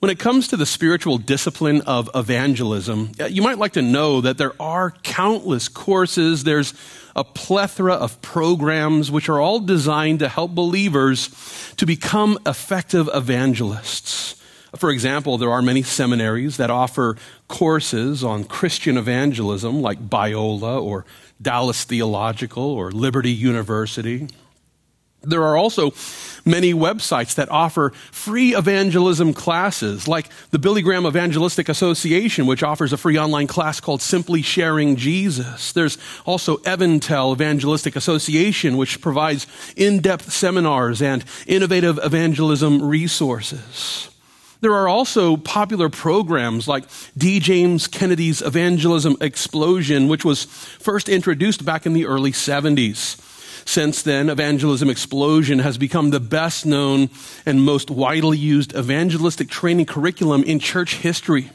When it comes to the spiritual discipline of evangelism, uh, you might like to know that there are countless courses. There's a plethora of programs which are all designed to help believers to become effective evangelists. For example, there are many seminaries that offer courses on Christian evangelism, like Biola or Dallas Theological or Liberty University. There are also many websites that offer free evangelism classes, like the Billy Graham Evangelistic Association, which offers a free online class called Simply Sharing Jesus. There's also EvanTell Evangelistic Association, which provides in-depth seminars and innovative evangelism resources. There are also popular programs like D. James Kennedy's Evangelism Explosion, which was first introduced back in the early 70s. Since then, Evangelism Explosion has become the best known and most widely used evangelistic training curriculum in church history.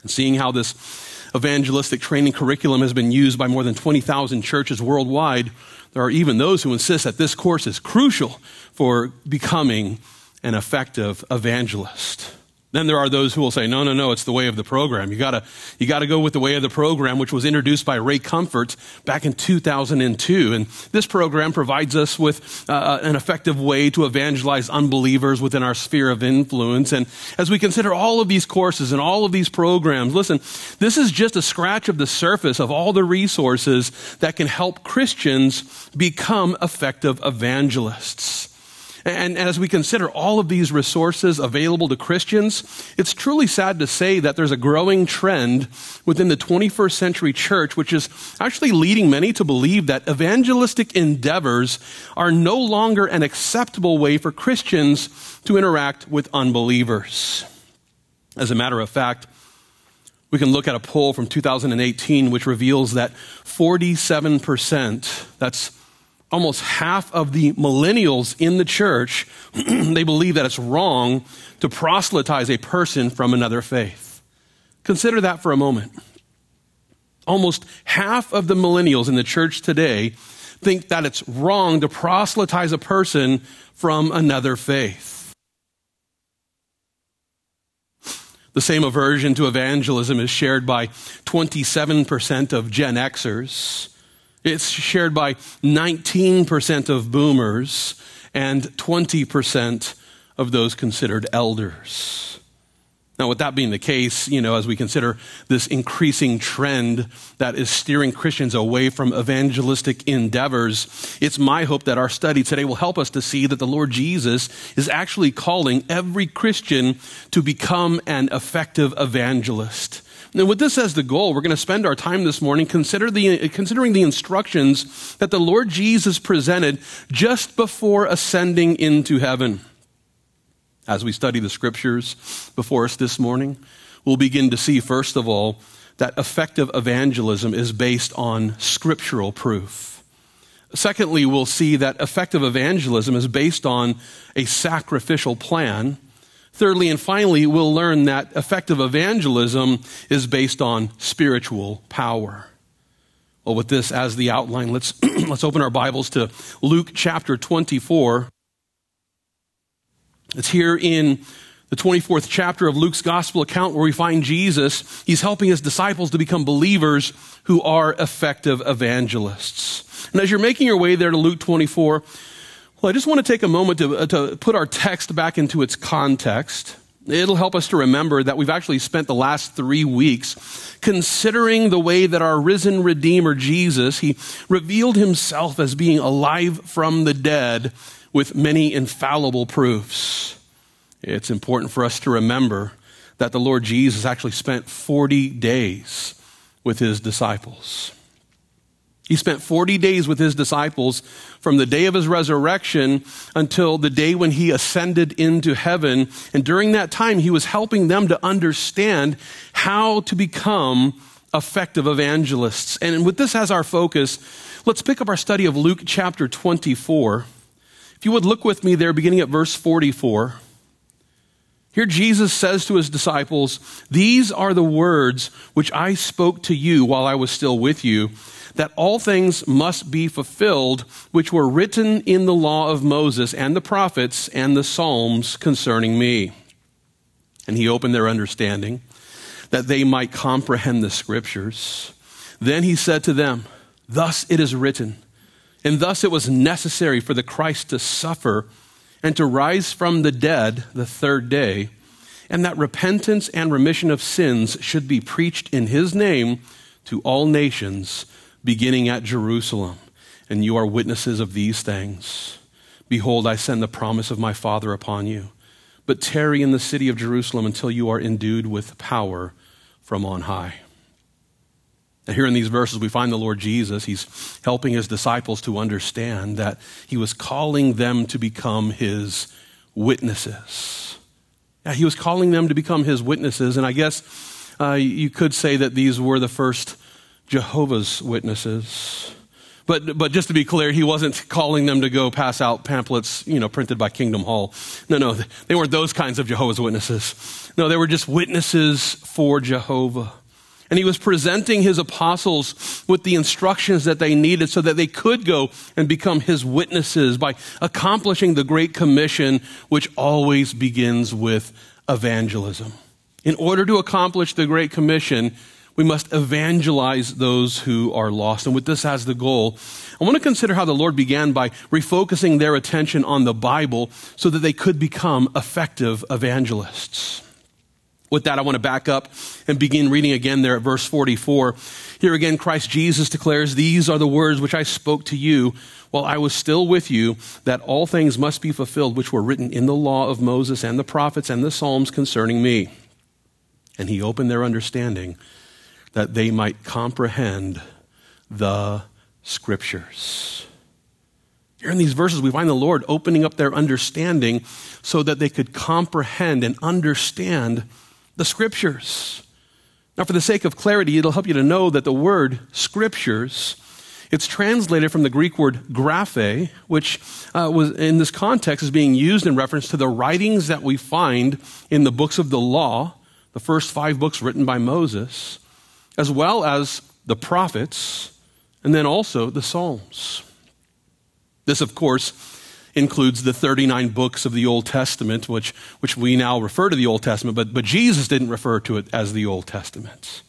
And seeing how this evangelistic training curriculum has been used by more than 20,000 churches worldwide, there are even those who insist that this course is crucial for becoming an effective evangelist. Then there are those who will say, no, no, no, it's the way of the program. You gotta, you gotta go with the way of the program, which was introduced by Ray Comfort back in 2002. And this program provides us with uh, uh, an effective way to evangelize unbelievers within our sphere of influence. And as we consider all of these courses and all of these programs, listen, this is just a scratch of the surface of all the resources that can help Christians become effective evangelists. And as we consider all of these resources available to Christians, it's truly sad to say that there's a growing trend within the 21st century church, which is actually leading many to believe that evangelistic endeavors are no longer an acceptable way for Christians to interact with unbelievers. As a matter of fact, we can look at a poll from 2018 which reveals that 47%, that's almost half of the millennials in the church, they believe that it's wrong to proselytize a person from another faith. Consider that for a moment. Almost half of the millennials in the church today think that it's wrong to proselytize a person from another faith. The same aversion to evangelism is shared by 27% of Gen Xers. It's shared by 19% of boomers and 20% of those considered elders. Now, with that being the case, you know, as we consider this increasing trend that is steering Christians away from evangelistic endeavors, it's my hope that our study today will help us to see that the Lord Jesus is actually calling every Christian to become an effective evangelist. And with this as the goal, we're going to spend our time this morning consider the, considering the instructions that the Lord Jesus presented just before ascending into heaven. As we study the scriptures before us this morning, we'll begin to see, first of all, that effective evangelism is based on scriptural proof. Secondly, we'll see that effective evangelism is based on a sacrificial plan. Thirdly and finally, we'll learn that effective evangelism is based on spiritual power. Well, with this as the outline, let's, let's open our Bibles to Luke chapter 24. It's here in the 24th chapter of Luke's gospel account where we find Jesus. He's helping his disciples to become believers who are effective evangelists. And as you're making your way there to Luke 24, well, I just want to take a moment to, uh, to put our text back into its context. It'll help us to remember that we've actually spent the last three weeks considering the way that our risen Redeemer Jesus, he revealed himself as being alive from the dead with many infallible proofs. It's important for us to remember that the Lord Jesus actually spent 40 days with his disciples. He spent 40 days with his disciples from the day of his resurrection until the day when he ascended into heaven. And during that time, he was helping them to understand how to become effective evangelists. And with this as our focus, let's pick up our study of Luke chapter 24. You would look with me there, beginning at verse 44. Here Jesus says to his disciples, These are the words which I spoke to you while I was still with you that all things must be fulfilled which were written in the law of Moses and the prophets and the Psalms concerning me. And he opened their understanding that they might comprehend the scriptures. Then he said to them, Thus it is written, and thus it was necessary for the Christ to suffer and to rise from the dead the third day, and that repentance and remission of sins should be preached in his name to all nations, beginning at Jerusalem. And you are witnesses of these things. Behold, I send the promise of my Father upon you. But tarry in the city of Jerusalem until you are endued with power from on high. And here in these verses, we find the Lord Jesus. He's helping his disciples to understand that he was calling them to become his witnesses. Yeah, he was calling them to become his witnesses. And I guess uh, you could say that these were the first Jehovah's Witnesses. But, but just to be clear, he wasn't calling them to go pass out pamphlets, you know, printed by Kingdom Hall. No, no, they weren't those kinds of Jehovah's Witnesses. No, they were just witnesses for Jehovah. And he was presenting his apostles with the instructions that they needed so that they could go and become his witnesses by accomplishing the Great Commission, which always begins with evangelism. In order to accomplish the Great Commission, we must evangelize those who are lost. And with this as the goal, I want to consider how the Lord began by refocusing their attention on the Bible so that they could become effective evangelists. With that, I want to back up and begin reading again there at verse 44. Here again, Christ Jesus declares, These are the words which I spoke to you while I was still with you, that all things must be fulfilled which were written in the law of Moses and the prophets and the Psalms concerning me. And he opened their understanding that they might comprehend the scriptures. Here in these verses, we find the Lord opening up their understanding so that they could comprehend and understand the scriptures. Now, for the sake of clarity, it'll help you to know that the word scriptures, it's translated from the Greek word graphe, which uh, was in this context is being used in reference to the writings that we find in the books of the law, the first five books written by Moses, as well as the prophets, and then also the Psalms. This, of course, includes the 39 books of the Old Testament, which, which we now refer to the Old Testament, but, but Jesus didn't refer to it as the Old Testament.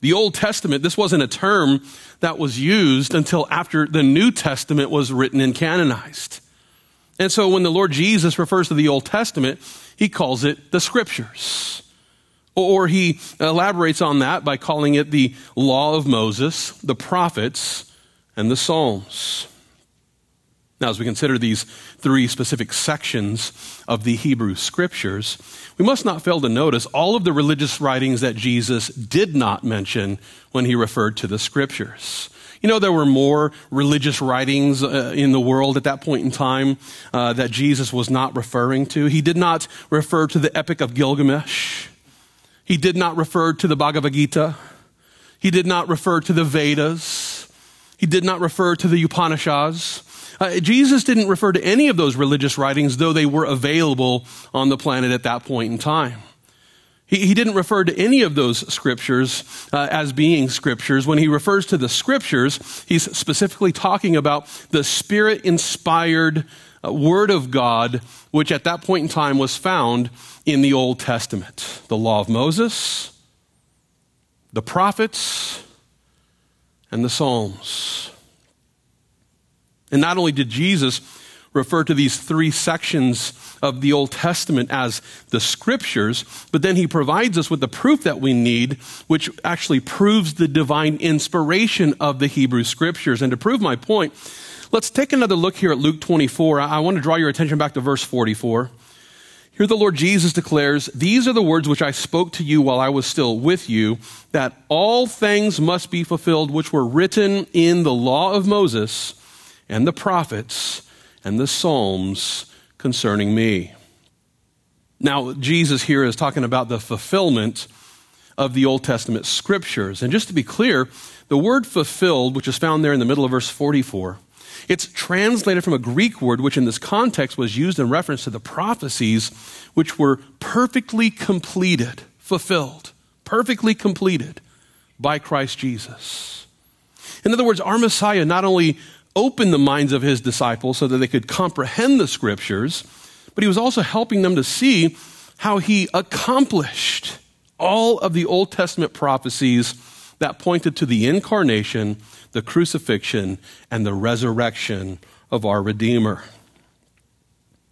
The Old Testament, this wasn't a term that was used until after the New Testament was written and canonized. And so when the Lord Jesus refers to the Old Testament, he calls it the Scriptures. Or he elaborates on that by calling it the law of Moses, the prophets, and the Psalms. Now, as we consider these three specific sections of the Hebrew scriptures, we must not fail to notice all of the religious writings that Jesus did not mention when he referred to the scriptures. You know, there were more religious writings uh, in the world at that point in time uh, that Jesus was not referring to. He did not refer to the Epic of Gilgamesh. He did not refer to the Bhagavad Gita. He did not refer to the Vedas. He did not refer to the Upanishads. Uh, Jesus didn't refer to any of those religious writings, though they were available on the planet at that point in time. He, he didn't refer to any of those scriptures uh, as being scriptures. When he refers to the scriptures, he's specifically talking about the spirit inspired uh, word of God, which at that point in time was found in the Old Testament the law of Moses, the prophets, and the Psalms. And not only did Jesus refer to these three sections of the Old Testament as the scriptures, but then he provides us with the proof that we need, which actually proves the divine inspiration of the Hebrew scriptures. And to prove my point, let's take another look here at Luke 24. I want to draw your attention back to verse 44. Here the Lord Jesus declares, These are the words which I spoke to you while I was still with you, that all things must be fulfilled which were written in the law of Moses and the prophets and the Psalms concerning me. Now, Jesus here is talking about the fulfillment of the Old Testament scriptures. And just to be clear, the word fulfilled, which is found there in the middle of verse 44, it's translated from a Greek word, which in this context was used in reference to the prophecies which were perfectly completed, fulfilled, perfectly completed by Christ Jesus. In other words, our Messiah not only opened the minds of his disciples so that they could comprehend the scriptures, but he was also helping them to see how he accomplished all of the Old Testament prophecies that pointed to the incarnation, the crucifixion, and the resurrection of our Redeemer.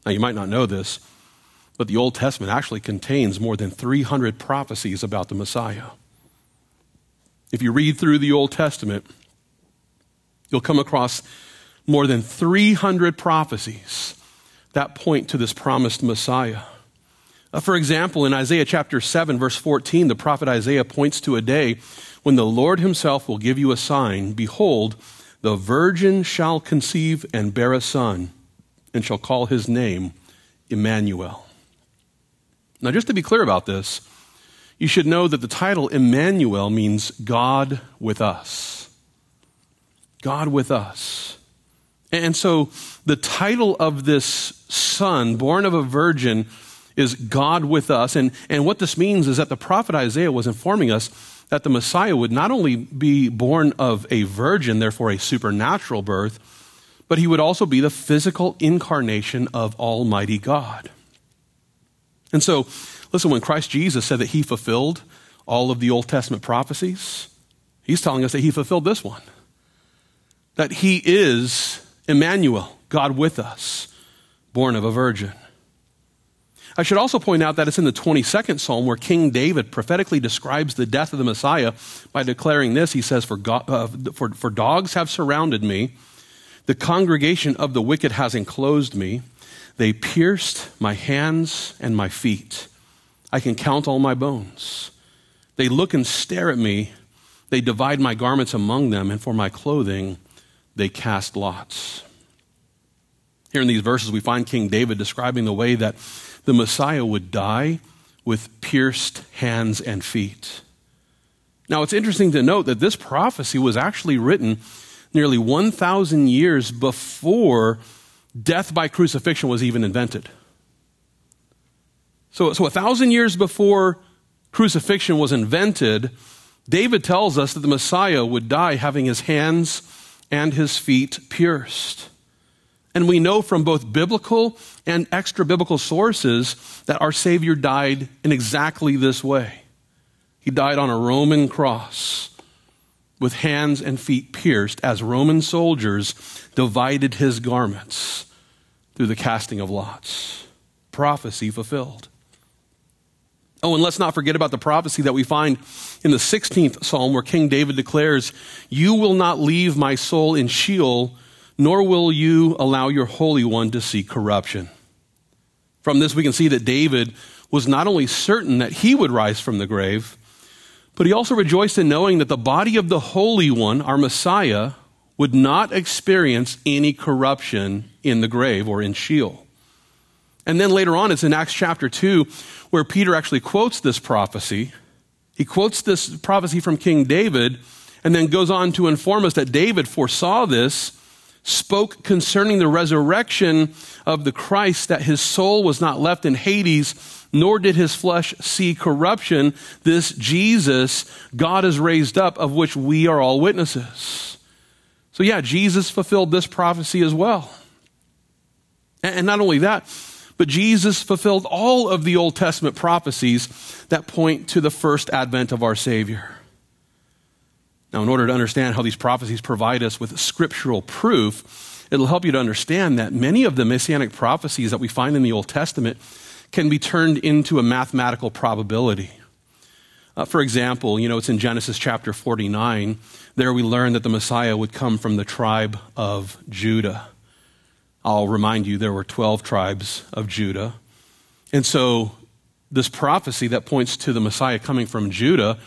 Now, you might not know this, but the Old Testament actually contains more than 300 prophecies about the Messiah. If you read through the Old Testament, you'll come across more than 300 prophecies that point to this promised Messiah. Uh, for example, in Isaiah chapter 7, verse 14, the prophet Isaiah points to a day when the Lord himself will give you a sign. Behold, the virgin shall conceive and bear a son, and shall call his name Emmanuel. Now, just to be clear about this, you should know that the title Emmanuel means God with us. God with us. And so the title of this son, born of a virgin, is God with us. And, and what this means is that the prophet Isaiah was informing us that the Messiah would not only be born of a virgin, therefore a supernatural birth, but he would also be the physical incarnation of Almighty God. And so, listen, when Christ Jesus said that he fulfilled all of the Old Testament prophecies, he's telling us that he fulfilled this one. That he is Emmanuel, God with us, born of a virgin. I should also point out that it's in the 22nd Psalm where King David prophetically describes the death of the Messiah by declaring this. He says, For, God, uh, for, for dogs have surrounded me, the congregation of the wicked has enclosed me. They pierced my hands and my feet. I can count all my bones. They look and stare at me. They divide my garments among them, and for my clothing they cast lots. Here in these verses, we find King David describing the way that the Messiah would die with pierced hands and feet. Now, it's interesting to note that this prophecy was actually written nearly 1,000 years before death by crucifixion was even invented. So, so a thousand years before crucifixion was invented, David tells us that the Messiah would die having his hands and his feet pierced. And we know from both biblical and extra biblical sources that our Savior died in exactly this way. He died on a Roman cross with hands and feet pierced as Roman soldiers divided his garments through the casting of lots. Prophecy fulfilled. Oh, and let's not forget about the prophecy that we find in the 16th Psalm where King David declares, You will not leave my soul in Sheol nor will you allow your Holy One to see corruption. From this, we can see that David was not only certain that he would rise from the grave, but he also rejoiced in knowing that the body of the Holy One, our Messiah, would not experience any corruption in the grave or in Sheol. And then later on, it's in Acts chapter 2 where Peter actually quotes this prophecy. He quotes this prophecy from King David and then goes on to inform us that David foresaw this spoke concerning the resurrection of the Christ, that his soul was not left in Hades, nor did his flesh see corruption. This Jesus God has raised up, of which we are all witnesses. So, yeah, Jesus fulfilled this prophecy as well. And not only that, but Jesus fulfilled all of the Old Testament prophecies that point to the first advent of our Savior. Now, in order to understand how these prophecies provide us with scriptural proof, it'll help you to understand that many of the messianic prophecies that we find in the Old Testament can be turned into a mathematical probability. Uh, for example, you know, it's in Genesis chapter 49. There we learn that the Messiah would come from the tribe of Judah. I'll remind you there were 12 tribes of Judah. And so, this prophecy that points to the Messiah coming from Judah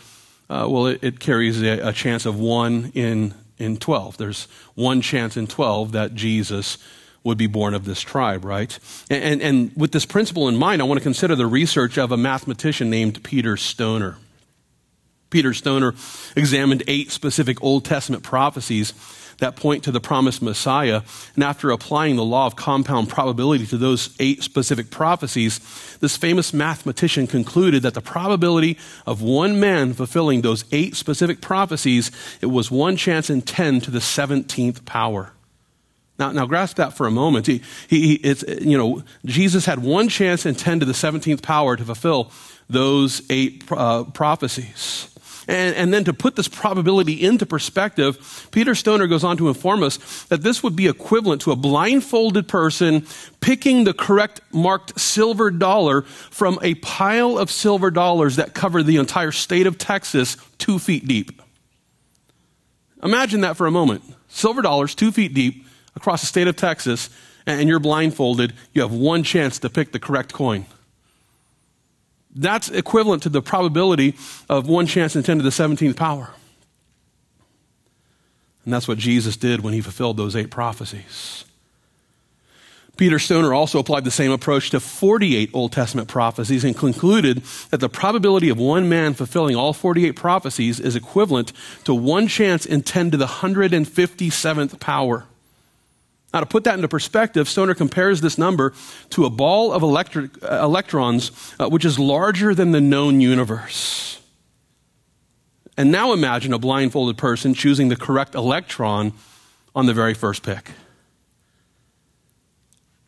uh, well, it, it carries a, a, chance of one in, in 12. There's one chance in 12 that Jesus would be born of this tribe, right? And, and, and with this principle in mind, I want to consider the research of a mathematician named Peter Stoner. Peter Stoner examined eight specific Old Testament prophecies that point to the promised Messiah. And after applying the law of compound probability to those eight specific prophecies, this famous mathematician concluded that the probability of one man fulfilling those eight specific prophecies, it was one chance in 10 to the 17th power. Now, now grasp that for a moment. He, he, it's, you know, Jesus had one chance in 10 to the 17th power to fulfill those eight uh, prophecies. And, and then to put this probability into perspective, Peter Stoner goes on to inform us that this would be equivalent to a blindfolded person picking the correct marked silver dollar from a pile of silver dollars that cover the entire state of Texas two feet deep. Imagine that for a moment. Silver dollars, two feet deep, across the state of Texas, and you're blindfolded. You have one chance to pick the correct coin. That's equivalent to the probability of one chance in 10 to the 17th power. And that's what Jesus did when he fulfilled those eight prophecies. Peter Stoner also applied the same approach to 48 Old Testament prophecies and concluded that the probability of one man fulfilling all 48 prophecies is equivalent to one chance in 10 to the 157th power. Now, to put that into perspective, Stoner compares this number to a ball of electric, uh, electrons, uh, which is larger than the known universe. And now imagine a blindfolded person choosing the correct electron on the very first pick.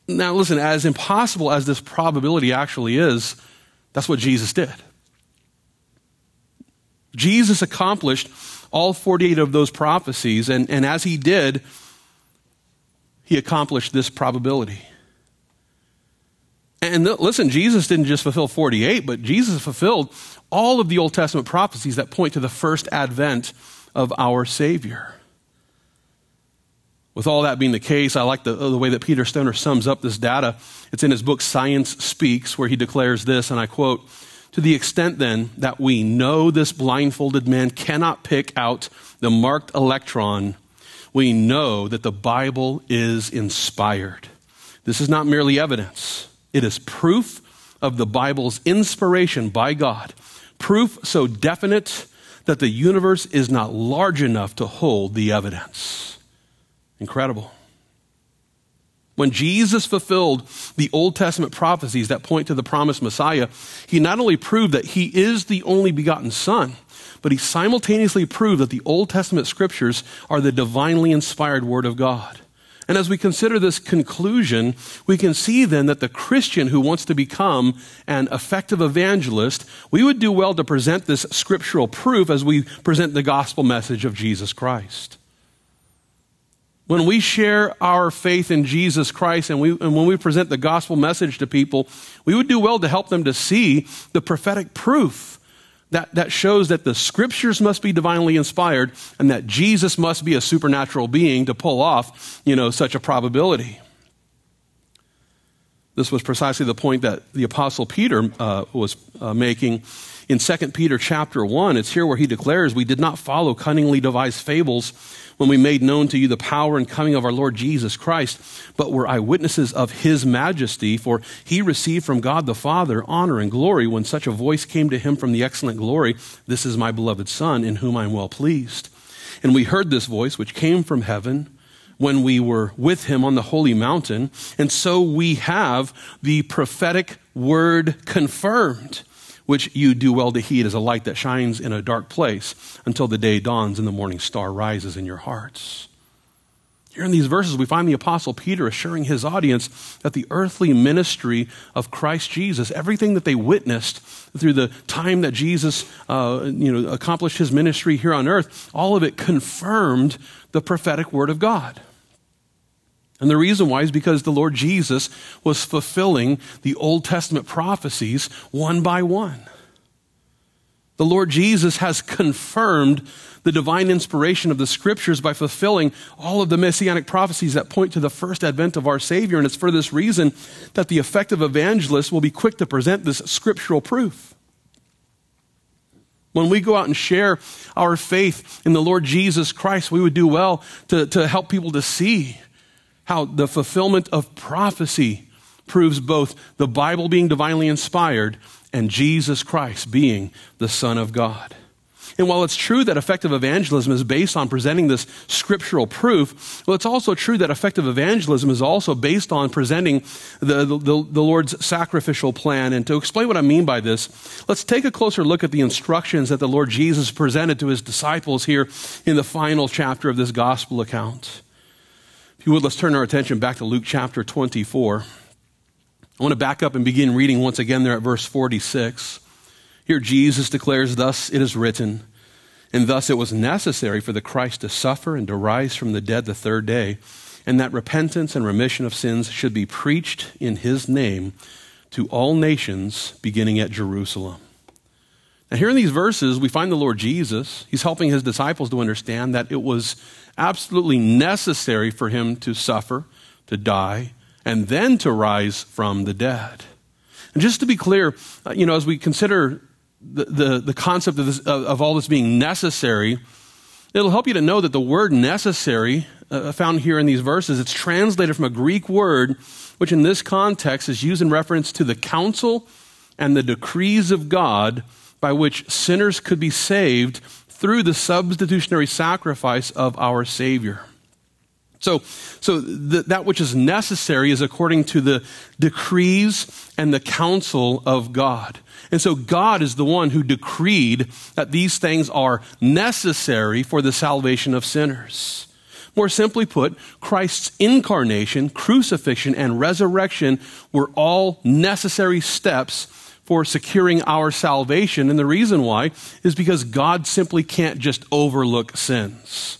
Now, listen, as impossible as this probability actually is, that's what Jesus did. Jesus accomplished all 48 of those prophecies, and, and as he did, he accomplished this probability. And listen, Jesus didn't just fulfill 48, but Jesus fulfilled all of the Old Testament prophecies that point to the first advent of our Savior. With all that being the case, I like the, the way that Peter Stoner sums up this data. It's in his book Science Speaks, where he declares this, and I quote To the extent then that we know this blindfolded man cannot pick out the marked electron we know that the Bible is inspired. This is not merely evidence, it is proof of the Bible's inspiration by God. Proof so definite that the universe is not large enough to hold the evidence. Incredible. When Jesus fulfilled the Old Testament prophecies that point to the promised Messiah, he not only proved that he is the only begotten Son, but he simultaneously proved that the Old Testament scriptures are the divinely inspired Word of God. And as we consider this conclusion, we can see then that the Christian who wants to become an effective evangelist, we would do well to present this scriptural proof as we present the gospel message of Jesus Christ. When we share our faith in Jesus Christ and, we, and when we present the gospel message to people, we would do well to help them to see the prophetic proof that, that shows that the scriptures must be divinely inspired and that Jesus must be a supernatural being to pull off, you know, such a probability. This was precisely the point that the apostle Peter uh, was uh, making in 2 Peter chapter 1. It's here where he declares, We did not follow cunningly devised fables when we made known to you the power and coming of our Lord Jesus Christ, but were eyewitnesses of his majesty, for he received from God the Father honor and glory when such a voice came to him from the excellent glory This is my beloved Son, in whom I am well pleased. And we heard this voice, which came from heaven when we were with him on the holy mountain, and so we have the prophetic word confirmed which you do well to heed as a light that shines in a dark place until the day dawns and the morning star rises in your hearts. Here in these verses, we find the Apostle Peter assuring his audience that the earthly ministry of Christ Jesus, everything that they witnessed through the time that Jesus uh, you know, accomplished his ministry here on earth, all of it confirmed the prophetic word of God. And the reason why is because the Lord Jesus was fulfilling the Old Testament prophecies one by one. The Lord Jesus has confirmed the divine inspiration of the scriptures by fulfilling all of the messianic prophecies that point to the first advent of our Savior. And it's for this reason that the effective evangelist will be quick to present this scriptural proof. When we go out and share our faith in the Lord Jesus Christ, we would do well to, to help people to see how the fulfillment of prophecy proves both the Bible being divinely inspired and Jesus Christ being the Son of God. And while it's true that effective evangelism is based on presenting this scriptural proof, well, it's also true that effective evangelism is also based on presenting the, the, the, Lord's sacrificial plan. And to explain what I mean by this, let's take a closer look at the instructions that the Lord Jesus presented to his disciples here in the final chapter of this gospel account. If you would, let's turn our attention back to Luke chapter 24. I want to back up and begin reading once again there at verse 46. Here Jesus declares, Thus it is written, and thus it was necessary for the Christ to suffer and to rise from the dead the third day, and that repentance and remission of sins should be preached in his name to all nations, beginning at Jerusalem. Now, here in these verses, we find the Lord Jesus. He's helping his disciples to understand that it was absolutely necessary for him to suffer, to die, and then to rise from the dead. And just to be clear, uh, you know, as we consider the, the, the concept of, this, of, of, all this being necessary, it'll help you to know that the word necessary, uh, found here in these verses, it's translated from a Greek word, which in this context is used in reference to the counsel and the decrees of God by which sinners could be saved through the substitutionary sacrifice of our Savior. So, so the, that which is necessary is according to the decrees and the counsel of God. And so God is the one who decreed that these things are necessary for the salvation of sinners. More simply put, Christ's incarnation, crucifixion, and resurrection were all necessary steps for securing our salvation. And the reason why is because God simply can't just overlook sins.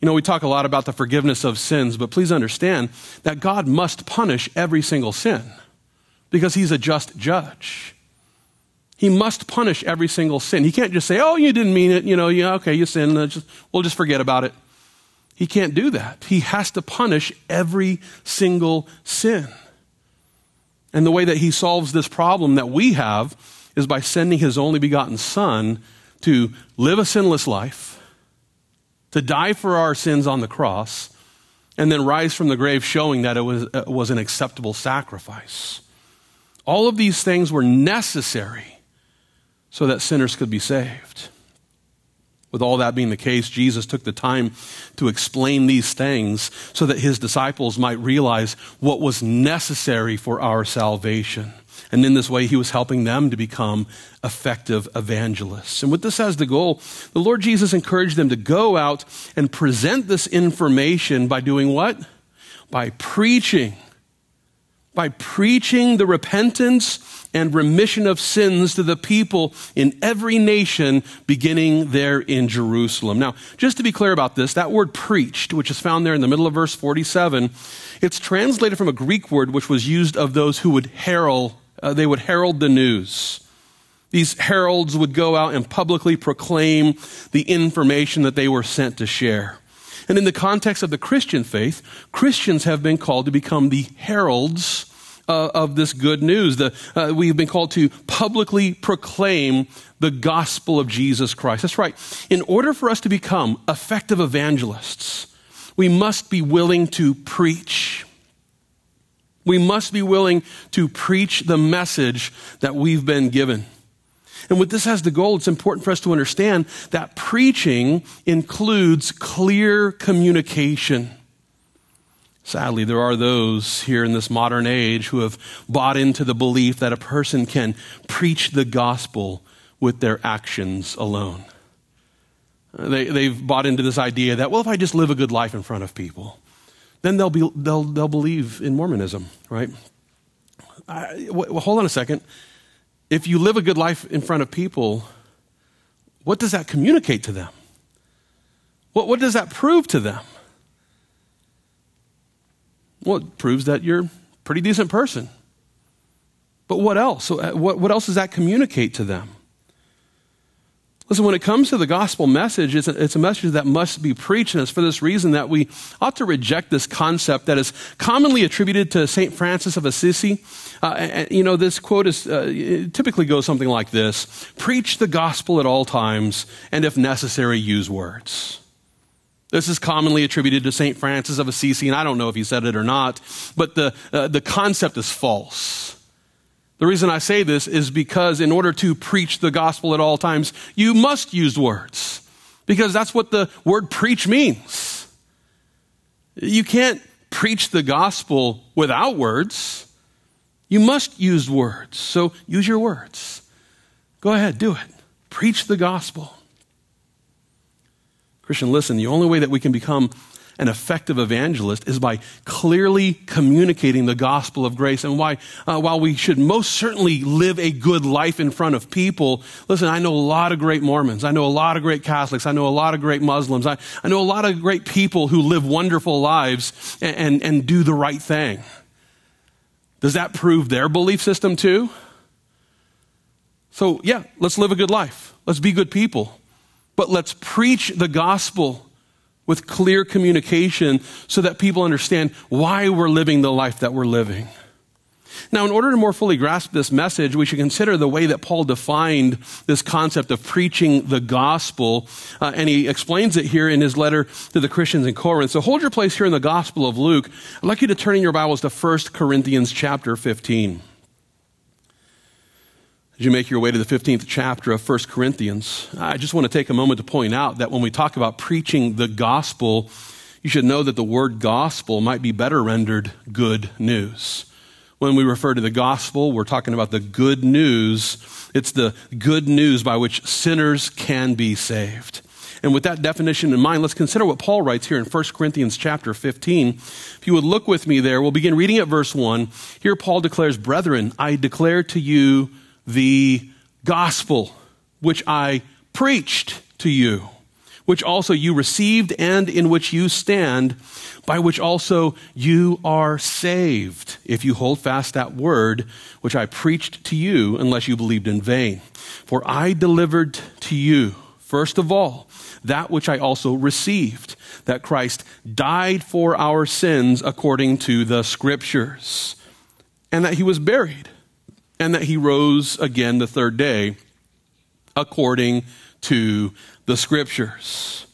You know, we talk a lot about the forgiveness of sins, but please understand that God must punish every single sin because he's a just judge. He must punish every single sin. He can't just say, oh, you didn't mean it. You know, yeah, okay, you sinned. We'll just forget about it. He can't do that. He has to punish every single sin. And the way that he solves this problem that we have is by sending his only begotten Son to live a sinless life, to die for our sins on the cross, and then rise from the grave showing that it was, it was an acceptable sacrifice. All of these things were necessary so that sinners could be saved. With all that being the case, Jesus took the time to explain these things so that his disciples might realize what was necessary for our salvation. And in this way, he was helping them to become effective evangelists. And with this as the goal, the Lord Jesus encouraged them to go out and present this information by doing what? By preaching. By preaching the repentance and remission of sins to the people in every nation, beginning there in Jerusalem. Now, just to be clear about this, that word preached, which is found there in the middle of verse 47, it's translated from a Greek word which was used of those who would herald, uh, they would herald the news. These heralds would go out and publicly proclaim the information that they were sent to share. And in the context of the Christian faith, Christians have been called to become the heralds uh, of this good news. The, uh, we've been called to publicly proclaim the gospel of Jesus Christ. That's right. In order for us to become effective evangelists, we must be willing to preach. We must be willing to preach the message that we've been given. And with this as the goal, it's important for us to understand that preaching includes clear communication. Sadly, there are those here in this modern age who have bought into the belief that a person can preach the gospel with their actions alone. They, they've bought into this idea that, well, if I just live a good life in front of people, then they'll, be, they'll, they'll believe in Mormonism, right? I, well, hold on a second. If you live a good life in front of people, what does that communicate to them? What, what does that prove to them? Well, it proves that you're a pretty decent person. But what else? So, uh, what, what else does that communicate to them? Listen, when it comes to the gospel message, it's a, it's a, message that must be preached, and it's for this reason that we ought to reject this concept that is commonly attributed to St. Francis of Assisi. Uh, and, you know, this quote is, uh, typically goes something like this Preach the gospel at all times, and if necessary, use words. This is commonly attributed to St. Francis of Assisi, and I don't know if he said it or not, but the, uh, the concept is false. The reason I say this is because in order to preach the gospel at all times, you must use words, because that's what the word preach means. You can't preach the gospel without words. You must use words. So use your words. Go ahead, do it. Preach the gospel. Christian, listen, the only way that we can become an effective evangelist is by clearly communicating the gospel of grace. And why, uh, while we should most certainly live a good life in front of people, listen, I know a lot of great Mormons. I know a lot of great Catholics. I know a lot of great Muslims. I, I know a lot of great people who live wonderful lives and, and, and do the right thing. Does that prove their belief system too? So, yeah, let's live a good life. Let's be good people. But let's preach the gospel with clear communication so that people understand why we're living the life that we're living. Now, in order to more fully grasp this message, we should consider the way that Paul defined this concept of preaching the gospel. Uh, and he explains it here in his letter to the Christians in Corinth. So hold your place here in the Gospel of Luke. I'd like you to turn in your Bibles to 1 Corinthians chapter 15. As you make your way to the 15th chapter of 1 Corinthians, I just want to take a moment to point out that when we talk about preaching the gospel, you should know that the word gospel might be better rendered good news. When we refer to the gospel, we're talking about the good news. It's the good news by which sinners can be saved. And with that definition in mind, let's consider what Paul writes here in 1 Corinthians chapter 15. If you would look with me there, we'll begin reading at verse 1. Here Paul declares, Brethren, I declare to you the gospel which I preached to you, which also you received and in which you stand, by which also you are saved, if you hold fast that word which I preached to you, unless you believed in vain. For I delivered to you, first of all, that which I also received, that Christ died for our sins according to the scriptures, and that he was buried and that he rose again the third day according to the scriptures.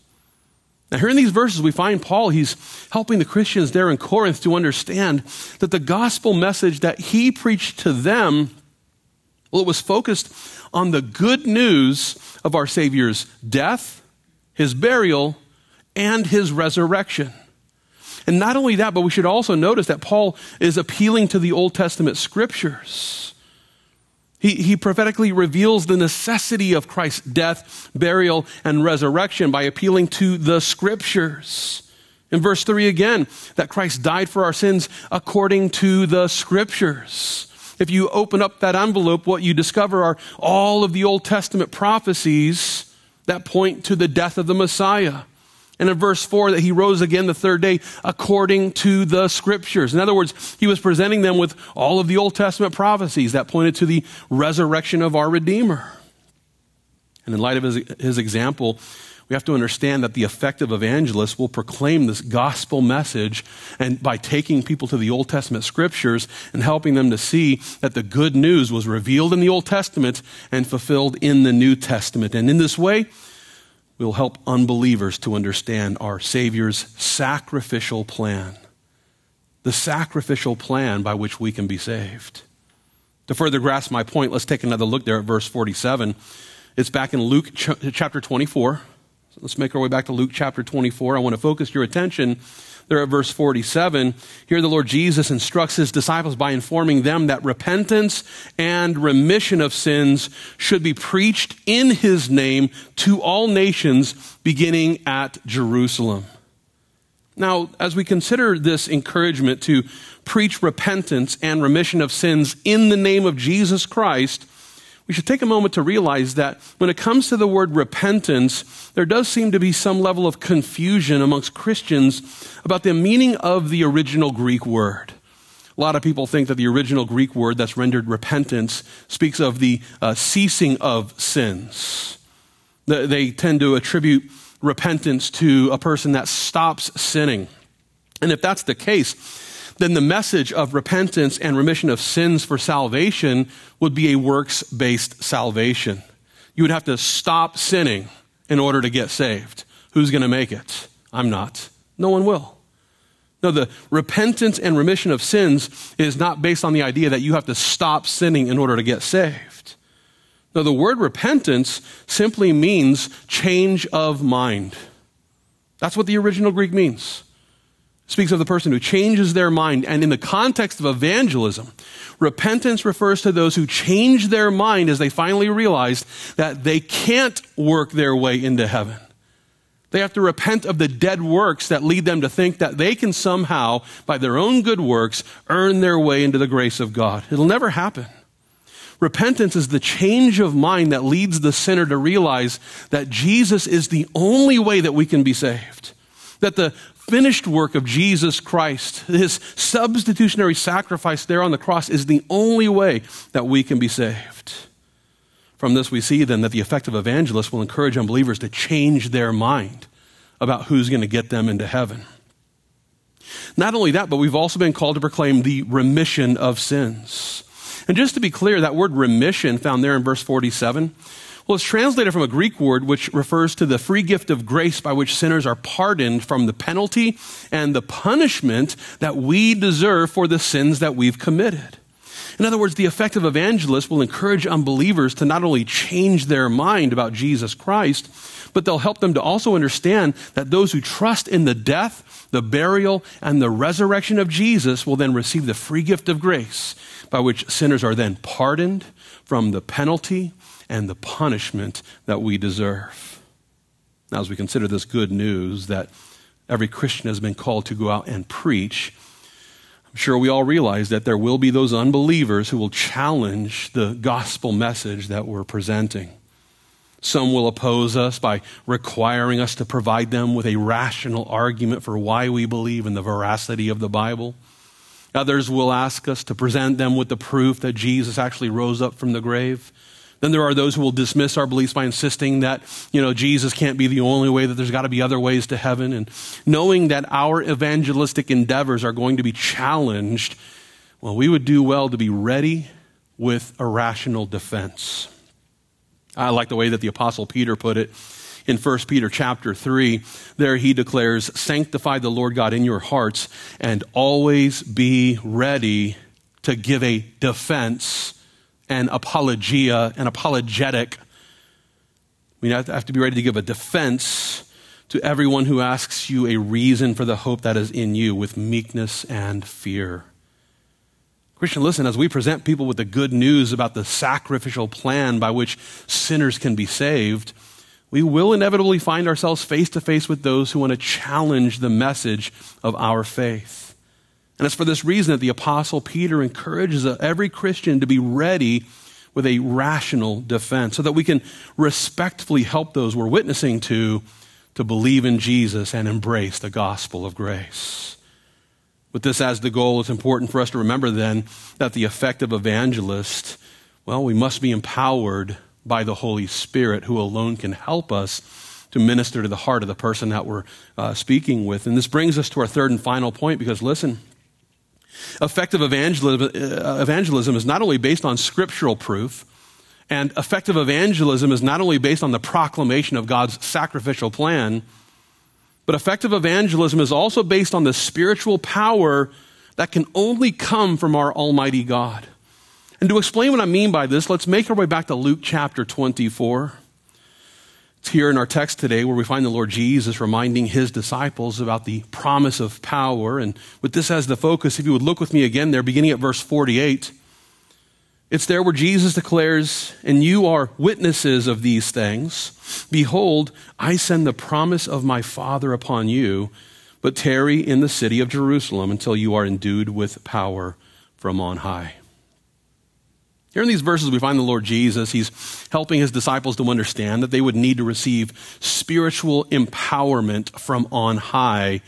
Now, here in these verses, we find Paul, he's helping the Christians there in Corinth to understand that the gospel message that he preached to them, well, it was focused on the good news of our Savior's death, his burial, and his resurrection. And not only that, but we should also notice that Paul is appealing to the Old Testament scriptures. He, he prophetically reveals the necessity of Christ's death, burial, and resurrection by appealing to the scriptures. In verse 3 again, that Christ died for our sins according to the scriptures. If you open up that envelope, what you discover are all of the Old Testament prophecies that point to the death of the Messiah. And in verse 4, that he rose again the third day according to the scriptures. In other words, he was presenting them with all of the Old Testament prophecies that pointed to the resurrection of our Redeemer. And in light of his, his example, we have to understand that the effective evangelist will proclaim this gospel message and by taking people to the Old Testament scriptures and helping them to see that the good news was revealed in the Old Testament and fulfilled in the New Testament. And in this way, will help unbelievers to understand our Savior's sacrificial plan. The sacrificial plan by which we can be saved. To further grasp my point, let's take another look there at verse 47. It's back in Luke ch- chapter 24. So let's make our way back to Luke chapter 24. I want to focus your attention there at verse 47, here the Lord Jesus instructs his disciples by informing them that repentance and remission of sins should be preached in his name to all nations, beginning at Jerusalem. Now, as we consider this encouragement to preach repentance and remission of sins in the name of Jesus Christ, we should take a moment to realize that when it comes to the word repentance, there does seem to be some level of confusion amongst Christians about the meaning of the original Greek word. A lot of people think that the original Greek word that's rendered repentance speaks of the uh, ceasing of sins. They tend to attribute repentance to a person that stops sinning. And if that's the case, then the message of repentance and remission of sins for salvation would be a works based salvation. You would have to stop sinning in order to get saved. Who's going to make it? I'm not. No one will. No, the repentance and remission of sins is not based on the idea that you have to stop sinning in order to get saved. No, the word repentance simply means change of mind. That's what the original Greek means speaks of the person who changes their mind. And in the context of evangelism, repentance refers to those who change their mind as they finally realize that they can't work their way into heaven. They have to repent of the dead works that lead them to think that they can somehow, by their own good works, earn their way into the grace of God. It'll never happen. Repentance is the change of mind that leads the sinner to realize that Jesus is the only way that we can be saved. That the finished work of Jesus Christ, his substitutionary sacrifice there on the cross, is the only way that we can be saved. From this, we see then that the effective evangelist will encourage unbelievers to change their mind about who's going to get them into heaven. Not only that, but we've also been called to proclaim the remission of sins. And just to be clear, that word remission found there in verse 47, well, it's translated from a Greek word which refers to the free gift of grace by which sinners are pardoned from the penalty and the punishment that we deserve for the sins that we've committed. In other words, the effective evangelist will encourage unbelievers to not only change their mind about Jesus Christ, but they'll help them to also understand that those who trust in the death, the burial, and the resurrection of Jesus will then receive the free gift of grace by which sinners are then pardoned from the penalty and the punishment that we deserve. Now, as we consider this good news that every Christian has been called to go out and preach, I'm sure we all realize that there will be those unbelievers who will challenge the gospel message that we're presenting. Some will oppose us by requiring us to provide them with a rational argument for why we believe in the veracity of the Bible. Others will ask us to present them with the proof that Jesus actually rose up from the grave. Then there are those who will dismiss our beliefs by insisting that, you know, Jesus can't be the only way, that there's got to be other ways to heaven. And knowing that our evangelistic endeavors are going to be challenged, well, we would do well to be ready with a rational defense. I like the way that the apostle Peter put it in 1 Peter chapter 3. There he declares, Sanctify the Lord God in your hearts and always be ready to give a defense and apologia and apologetic. We have to be ready to give a defense to everyone who asks you a reason for the hope that is in you with meekness and fear. Christian, listen, as we present people with the good news about the sacrificial plan by which sinners can be saved, we will inevitably find ourselves face to face with those who want to challenge the message of our faith. And it's for this reason that the Apostle Peter encourages every Christian to be ready with a rational defense so that we can respectfully help those we're witnessing to to believe in Jesus and embrace the gospel of grace. With this as the goal, it's important for us to remember then that the effective evangelist, well, we must be empowered by the Holy Spirit who alone can help us to minister to the heart of the person that we're uh, speaking with. And this brings us to our third and final point because listen, Effective evangelism, uh, evangelism is not only based on scriptural proof, and effective evangelism is not only based on the proclamation of God's sacrificial plan, but effective evangelism is also based on the spiritual power that can only come from our Almighty God. And to explain what I mean by this, let's make our way back to Luke chapter 24. It's here in our text today where we find the Lord Jesus reminding his disciples about the promise of power. And with this as the focus, if you would look with me again there, beginning at verse 48, it's there where Jesus declares, And you are witnesses of these things. Behold, I send the promise of my Father upon you, but tarry in the city of Jerusalem until you are endued with power from on high. Here in these verses, we find the Lord Jesus. He's helping his disciples to understand that they would need to receive spiritual empowerment from on high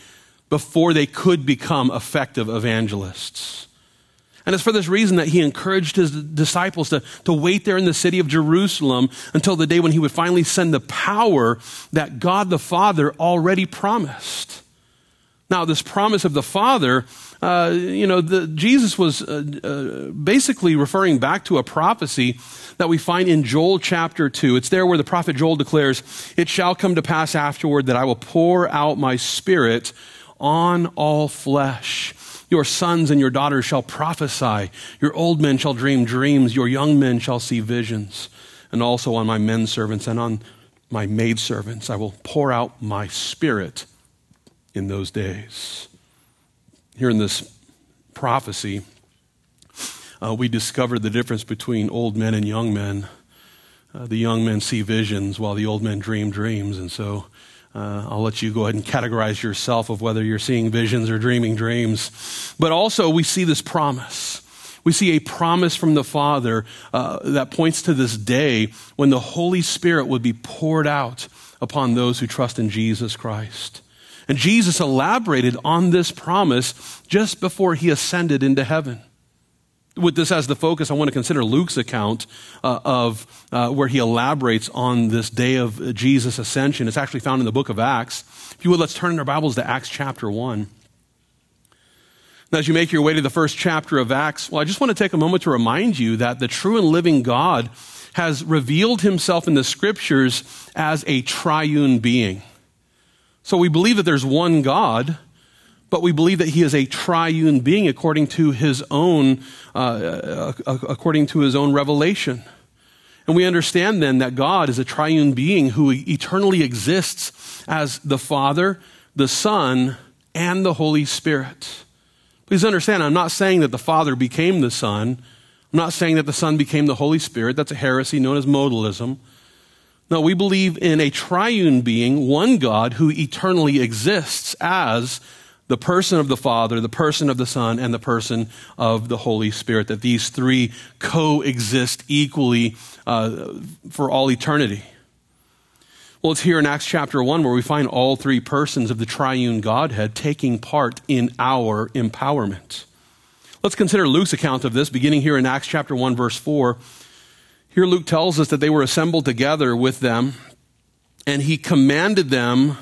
before they could become effective evangelists. And it's for this reason that he encouraged his disciples to, to wait there in the city of Jerusalem until the day when he would finally send the power that God the Father already promised. Now, this promise of the Father, uh, you know, the, Jesus was uh, uh, basically referring back to a prophecy that we find in Joel chapter 2. It's there where the prophet Joel declares, It shall come to pass afterward that I will pour out my spirit on all flesh. Your sons and your daughters shall prophesy. Your old men shall dream dreams. Your young men shall see visions. And also on my men servants and on my maidservants I will pour out my spirit in those days. Here in this prophecy, uh, we discover the difference between old men and young men. Uh, the young men see visions while the old men dream dreams. And so Uh, I'll let you go ahead and categorize yourself of whether you're seeing visions or dreaming dreams. But also, we see this promise. We see a promise from the Father uh, that points to this day when the Holy Spirit would be poured out upon those who trust in Jesus Christ. And Jesus elaborated on this promise just before he ascended into heaven with this as the focus, I want to consider Luke's account uh, of uh, where he elaborates on this day of Jesus' ascension. It's actually found in the book of Acts. If you would, let's turn in our Bibles to Acts chapter 1. Now, as you make your way to the first chapter of Acts, well, I just want to take a moment to remind you that the true and living God has revealed himself in the scriptures as a triune being. So we believe that there's one God but we believe that he is a triune being according to his own uh, uh, uh, according to his own revelation. And we understand then that god is a triune being who eternally exists as the father the son and the holy spirit. Please understand i'm not saying that the father became the son. I'm not saying that the son became the holy spirit. That's a heresy known as modalism no, we believe in a triune being, one God who eternally exists as the person of the Father, the person of the Son, and the person of the Holy Spirit, that these three coexist equally uh, for all eternity. Well, it's here in Acts chapter 1 where we find all three persons of the triune Godhead taking part in our empowerment. Let's consider Luke's account of this, beginning here in Acts chapter 1, verse 4. Here, Luke tells us that they were assembled together with them, and he commanded them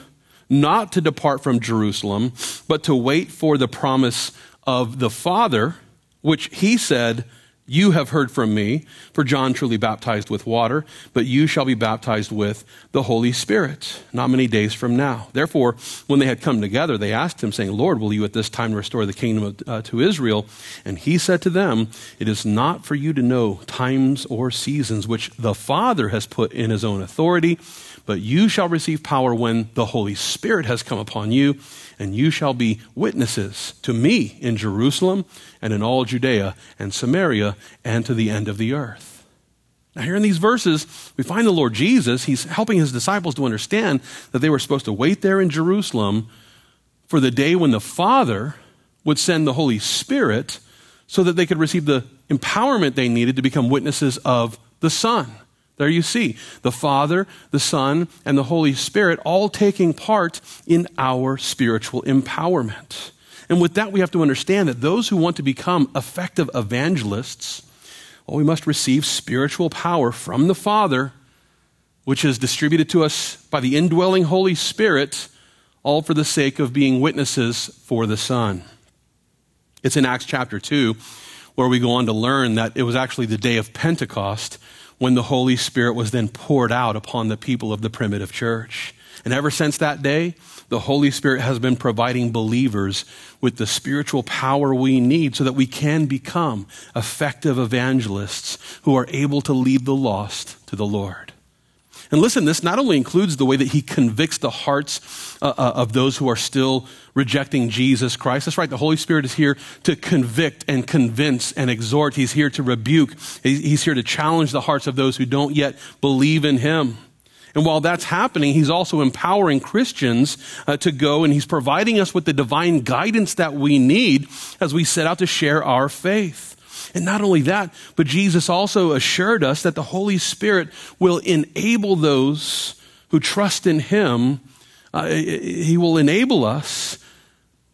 not to depart from Jerusalem, but to wait for the promise of the Father, which he said, You have heard from me, for John truly baptized with water, but you shall be baptized with the Holy Spirit not many days from now. Therefore, when they had come together, they asked him, saying, Lord, will you at this time restore the kingdom of, uh, to Israel? And he said to them, It is not for you to know times or seasons which the Father has put in his own authority but you shall receive power when the Holy Spirit has come upon you, and you shall be witnesses to me in Jerusalem and in all Judea and Samaria and to the end of the earth. Now, here in these verses, we find the Lord Jesus, he's helping his disciples to understand that they were supposed to wait there in Jerusalem for the day when the Father would send the Holy Spirit so that they could receive the empowerment they needed to become witnesses of the Son. There you see the Father, the Son, and the Holy Spirit all taking part in our spiritual empowerment. And with that, we have to understand that those who want to become effective evangelists, well, we must receive spiritual power from the Father, which is distributed to us by the indwelling Holy Spirit, all for the sake of being witnesses for the Son. It's in Acts chapter 2 where we go on to learn that it was actually the day of Pentecost when the Holy Spirit was then poured out upon the people of the primitive church. And ever since that day, the Holy Spirit has been providing believers with the spiritual power we need so that we can become effective evangelists who are able to lead the lost to the Lord. And listen, this not only includes the way that he convicts the hearts uh, uh, of those who are still rejecting Jesus Christ. That's right, the Holy Spirit is here to convict and convince and exhort. He's here to rebuke, he's here to challenge the hearts of those who don't yet believe in him. And while that's happening, he's also empowering Christians uh, to go and he's providing us with the divine guidance that we need as we set out to share our faith. And not only that, but Jesus also assured us that the Holy Spirit will enable those who trust in Him, uh, He will enable us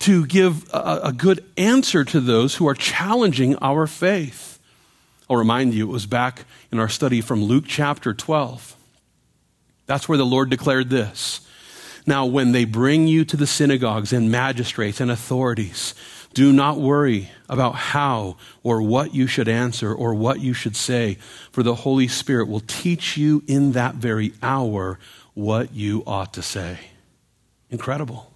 to give a, a good answer to those who are challenging our faith. I'll remind you, it was back in our study from Luke chapter 12. That's where the Lord declared this. Now, when they bring you to the synagogues and magistrates and authorities, do not worry about how or what you should answer or what you should say, for the Holy Spirit will teach you in that very hour what you ought to say. Incredible.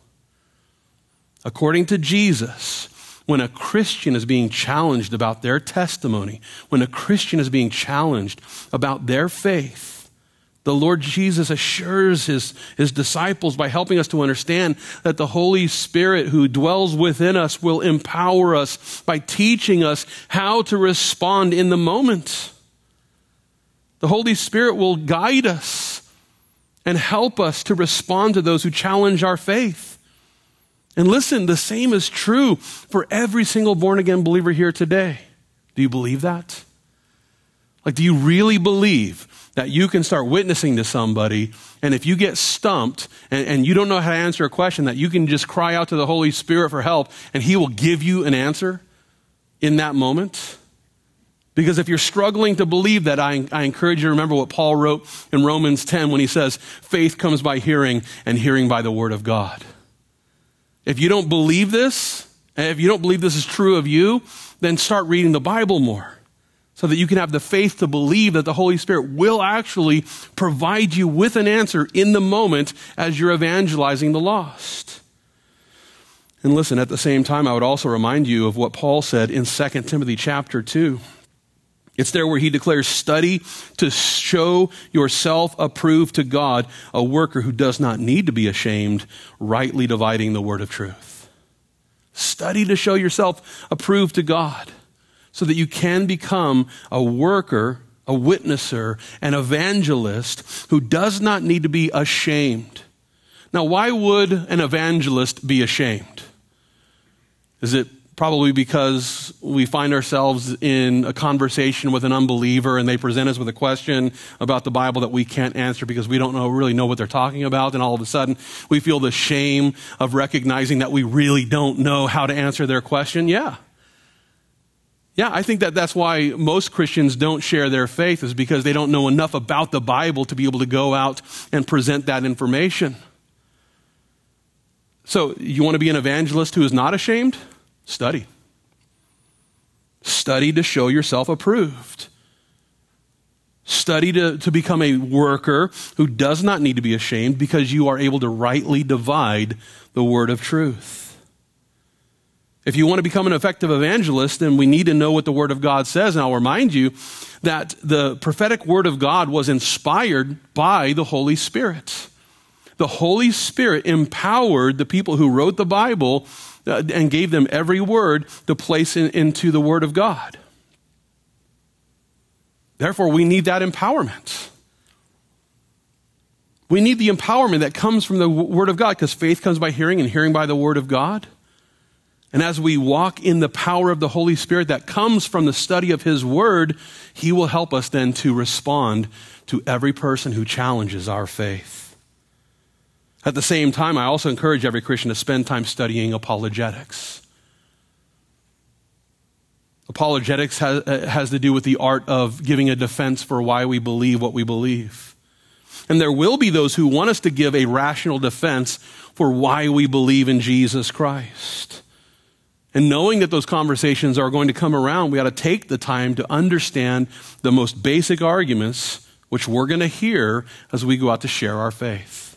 According to Jesus, when a Christian is being challenged about their testimony, when a Christian is being challenged about their faith, the Lord Jesus assures his, his disciples by helping us to understand that the Holy Spirit who dwells within us will empower us by teaching us how to respond in the moment. The Holy Spirit will guide us and help us to respond to those who challenge our faith. And listen, the same is true for every single born again believer here today. Do you believe that? Like, do you really believe that you can start witnessing to somebody, and if you get stumped and, and, you don't know how to answer a question, that you can just cry out to the Holy Spirit for help, and He will give you an answer in that moment? Because if you're struggling to believe that, I, I encourage you to remember what Paul wrote in Romans 10 when he says, faith comes by hearing, and hearing by the Word of God. If you don't believe this, if you don't believe this is true of you, then start reading the Bible more so that you can have the faith to believe that the Holy Spirit will actually provide you with an answer in the moment as you're evangelizing the lost. And listen, at the same time, I would also remind you of what Paul said in 2 Timothy chapter 2. It's there where he declares, study to show yourself approved to God, a worker who does not need to be ashamed, rightly dividing the word of truth. Study to show yourself approved to God so that you can become a worker, a witnesser, an evangelist who does not need to be ashamed. Now, why would an evangelist be ashamed? Is it probably because we find ourselves in a conversation with an unbeliever and they present us with a question about the Bible that we can't answer because we don't know, really know what they're talking about. And all of a sudden we feel the shame of recognizing that we really don't know how to answer their question. Yeah. Yeah, I think that that's why most Christians don't share their faith, is because they don't know enough about the Bible to be able to go out and present that information. So, you want to be an evangelist who is not ashamed? Study. Study to show yourself approved. Study to, to become a worker who does not need to be ashamed because you are able to rightly divide the word of truth. If you want to become an effective evangelist, then we need to know what the Word of God says. And I'll remind you that the prophetic Word of God was inspired by the Holy Spirit. The Holy Spirit empowered the people who wrote the Bible uh, and gave them every word to place in, into the Word of God. Therefore, we need that empowerment. We need the empowerment that comes from the Word of God because faith comes by hearing and hearing by the Word of God. And as we walk in the power of the Holy Spirit that comes from the study of His Word, He will help us then to respond to every person who challenges our faith. At the same time, I also encourage every Christian to spend time studying apologetics. Apologetics has, uh, has to do with the art of giving a defense for why we believe what we believe. And there will be those who want us to give a rational defense for why we believe in Jesus Christ. And knowing that those conversations are going to come around, we ought to take the time to understand the most basic arguments which we're going to hear as we go out to share our faith.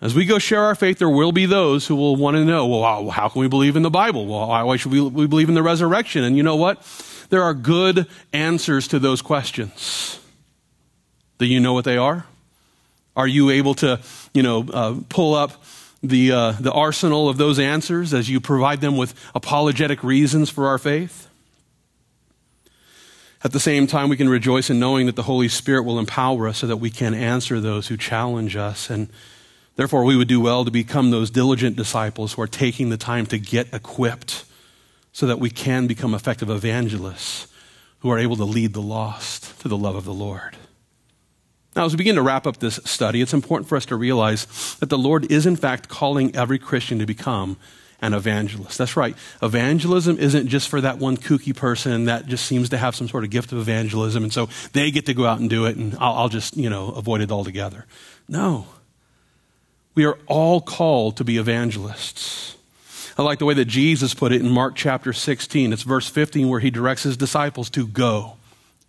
As we go share our faith, there will be those who will want to know, well, how can we believe in the Bible? Well, why should we, believe in the resurrection? And you know what? There are good answers to those questions. Do you know what they are? Are you able to, you know, uh, pull up the, uh, the arsenal of those answers as you provide them with apologetic reasons for our faith. At the same time, we can rejoice in knowing that the Holy Spirit will empower us so that we can answer those who challenge us. And therefore, we would do well to become those diligent disciples who are taking the time to get equipped so that we can become effective evangelists who are able to lead the lost to the love of the Lord. Now, as we begin to wrap up this study, it's important for us to realize that the Lord is, in fact, calling every Christian to become an evangelist. That's right. Evangelism isn't just for that one kooky person that just seems to have some sort of gift of evangelism, and so they get to go out and do it, and I'll, I'll just, you know, avoid it altogether. No. We are all called to be evangelists. I like the way that Jesus put it in Mark chapter 16. It's verse 15 where he directs his disciples to go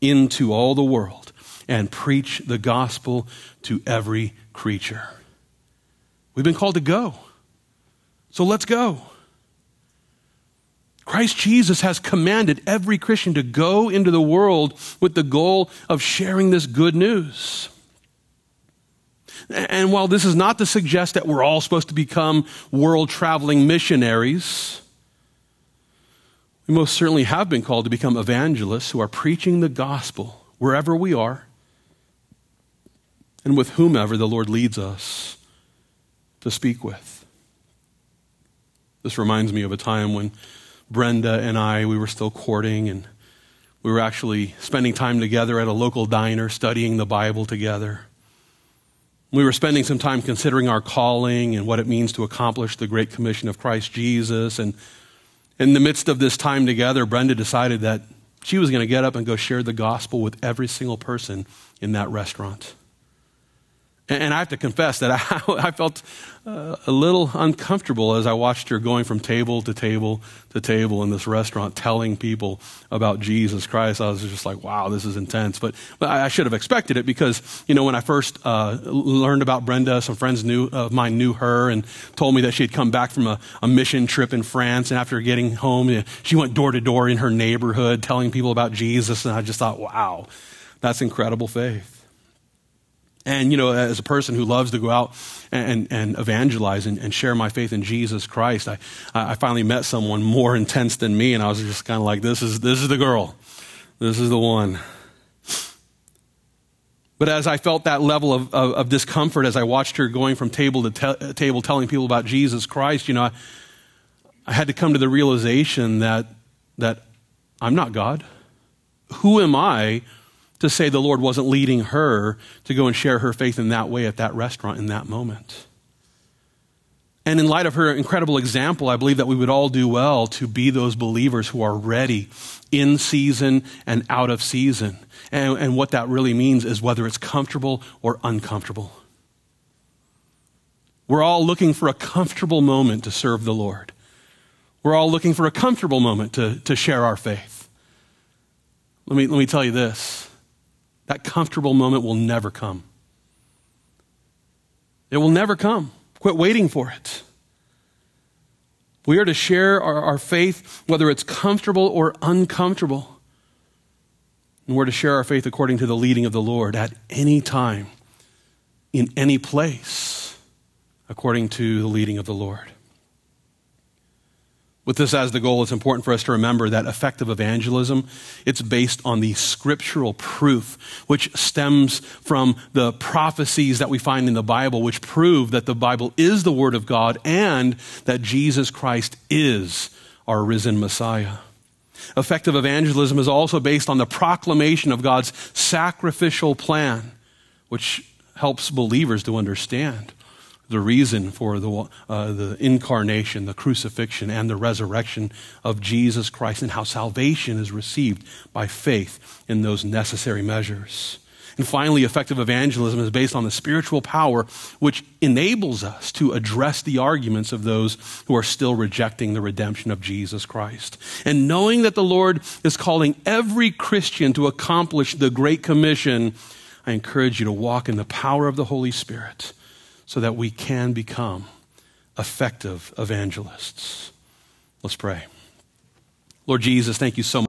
into all the world and preach the gospel to every creature. We've been called to go. So let's go. Christ Jesus has commanded every Christian to go into the world with the goal of sharing this good news. And while this is not to suggest that we're all supposed to become world traveling missionaries, we most certainly have been called to become evangelists who are preaching the gospel wherever we are and with whomever the Lord leads us to speak with. This reminds me of a time when Brenda and I, we were still courting and we were actually spending time together at a local diner studying the Bible together. We were spending some time considering our calling and what it means to accomplish the Great Commission of Christ Jesus. And in the midst of this time together, Brenda decided that she was going to get up and go share the gospel with every single person in that restaurant. And I have to confess that I, felt uh, a little uncomfortable as I watched her going from table to table to table in this restaurant telling people about Jesus Christ. I was just like, wow, this is intense. But, but I should have expected it because, you know, when I first uh, learned about Brenda, some friends knew, of mine knew her and told me that she had come back from a, a mission trip in France. And after getting home, you know, she went door to door in her neighborhood telling people about Jesus. And I just thought, wow, that's incredible faith. And, you know, as a person who loves to go out and, and evangelize and, and share my faith in Jesus Christ, I, I finally met someone more intense than me, and I was just kind of like, this is, this is the girl. This is the one. But as I felt that level of, of, of discomfort as I watched her going from table to te- table telling people about Jesus Christ, you know, I, I had to come to the realization that, that I'm not God. Who am I to say the Lord wasn't leading her to go and share her faith in that way at that restaurant in that moment. And in light of her incredible example, I believe that we would all do well to be those believers who are ready in season and out of season. And, and what that really means is whether it's comfortable or uncomfortable. We're all looking for a comfortable moment to serve the Lord. We're all looking for a comfortable moment to, to share our faith. Let me, let me tell you this that comfortable moment will never come. It will never come. Quit waiting for it. We are to share our, our, faith, whether it's comfortable or uncomfortable. And we're to share our faith according to the leading of the Lord at any time, in any place, according to the leading of the Lord. With this as the goal, it's important for us to remember that effective evangelism, it's based on the scriptural proof, which stems from the prophecies that we find in the Bible, which prove that the Bible is the Word of God and that Jesus Christ is our risen Messiah. Effective evangelism is also based on the proclamation of God's sacrificial plan, which helps believers to understand the reason for the, uh, the incarnation, the crucifixion, and the resurrection of Jesus Christ, and how salvation is received by faith in those necessary measures. And finally, effective evangelism is based on the spiritual power which enables us to address the arguments of those who are still rejecting the redemption of Jesus Christ. And knowing that the Lord is calling every Christian to accomplish the Great Commission, I encourage you to walk in the power of the Holy Spirit so that we can become effective evangelists. Let's pray. Lord Jesus, thank you so much.